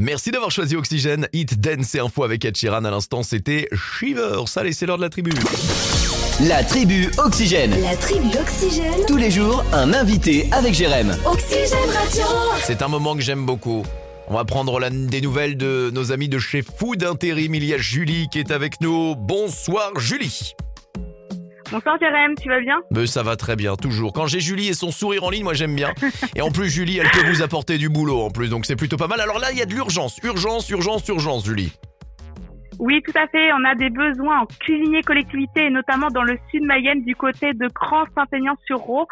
Merci d'avoir choisi Oxygène. Hit Dance et Info avec Ed Sheeran. À l'instant, c'était Shivers. Allez, c'est l'heure de la tribu. La tribu Oxygène. La tribu Oxygène. Tous les jours, un invité avec Jérém. Oxygène Radio. C'est un moment que j'aime beaucoup. On va prendre la- des nouvelles de nos amis de chez Food Intérim. Il y a Julie qui est avec nous. Bonsoir Julie. Bonsoir Jérém, tu vas bien? Mais ça va très bien, toujours. Quand j'ai Julie et son sourire en ligne, moi j'aime bien. Et en plus, Julie, elle peut vous apporter du boulot en plus, donc c'est plutôt pas mal. Alors là, il y a de l'urgence. Urgence, urgence, urgence, Julie. Oui, tout à fait. On a des besoins en cuisinier collectivité notamment dans le sud Mayenne du côté de Cran-Saint-Aignan-sur-Ro.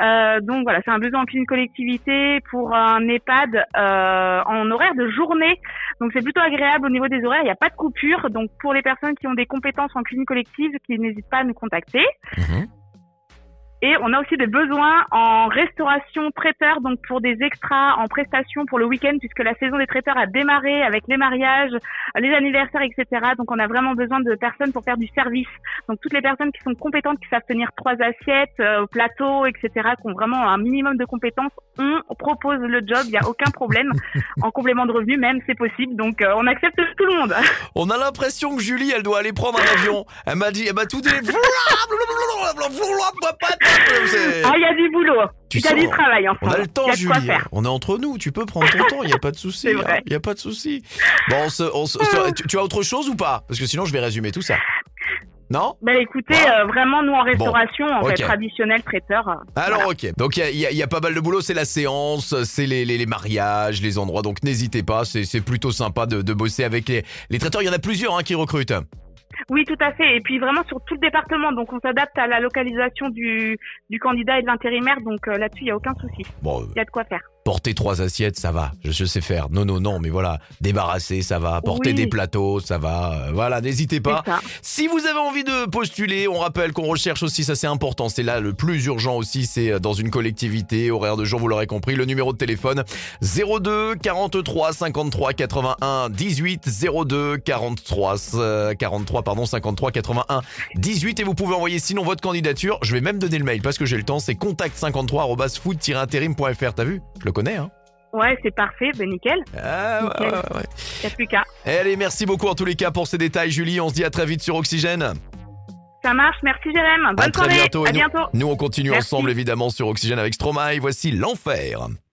Euh, donc voilà, c'est un besoin en cuisine collectivité pour un EHPAD euh, en horaire de journée. Donc c'est plutôt agréable au niveau des horaires. Il n'y a pas de coupure. Donc pour les personnes qui ont des compétences en cuisine collective, qui n'hésitent pas à nous contacter. Mhm. Et on a aussi des besoins en restauration traiteur, donc pour des extras en prestation pour le week-end, puisque la saison des traiteurs a démarré avec les mariages, les anniversaires, etc. Donc on a vraiment besoin de personnes pour faire du service. Donc toutes les personnes qui sont compétentes, qui savent tenir trois assiettes, euh, au plateau, etc., qui ont vraiment un minimum de compétences, on propose le job, il n'y a aucun problème. en complément de revenus même, c'est possible. Donc euh, on accepte tout le monde. On a l'impression que Julie, elle doit aller prendre un avion. Elle m'a dit, elle m'a tout dit. Ah, il y a du boulot. Tu as du travail en On a le temps, Julie. On est entre nous. Tu peux prendre ton temps. Il y a pas de souci. Hein. Il y a pas de souci. Bon, on se- on se- se- tu, tu as autre chose ou pas? Parce que sinon, je vais résumer tout ça. Non? Ben écoutez, euh, vraiment nous en restauration, en fait traditionnel traiteur. Alors voilà. ok, donc il y a, y y pas mal de boulot, c'est la séance, c'est les, les- les mariages, les endroits, donc n'hésitez pas, c'est c'est plutôt sympa de, de bosser avec les, les traiteurs, il y en a plusieurs hein, qui recrutent. Oui, tout à fait. Et puis vraiment sur tout le département, donc on s'adapte à la localisation du, du candidat et de l'intérimaire, donc euh, là-dessus il y a aucun souci. Bon, Il y a de quoi faire. Porter trois assiettes, ça va, je, sais faire. Non, non, non, mais voilà, débarrasser, ça va. Porter Oui. des plateaux, ça va. Euh, voilà, n'hésitez pas. Si vous avez envie de postuler, on rappelle qu'on recherche aussi, ça c'est important, c'est là le plus urgent aussi, c'est euh, dans une collectivité, horaire de jour, vous l'aurez compris, le numéro de téléphone 02 43 53 81 18 02 43 euh, 43 pardon 53 81 18 et vous pouvez envoyer sinon votre candidature, je vais même donner le mail parce que j'ai le temps, c'est contact53 T'as vu? Je le connais hein. Ouais, c'est parfait, ben nickel. Ah, ouais, Nickel. ouais, ouais. Il n'y a plus qu'à. Allez, merci beaucoup en tous les cas pour ces détails Julie, on se dit à très vite sur Oxygène. Ça marche, merci Jérém. Bonne à très bientôt. À nous- bientôt. Nous, on continue Merci. ensemble évidemment sur Oxygène avec Stromae. Voici l'enfer.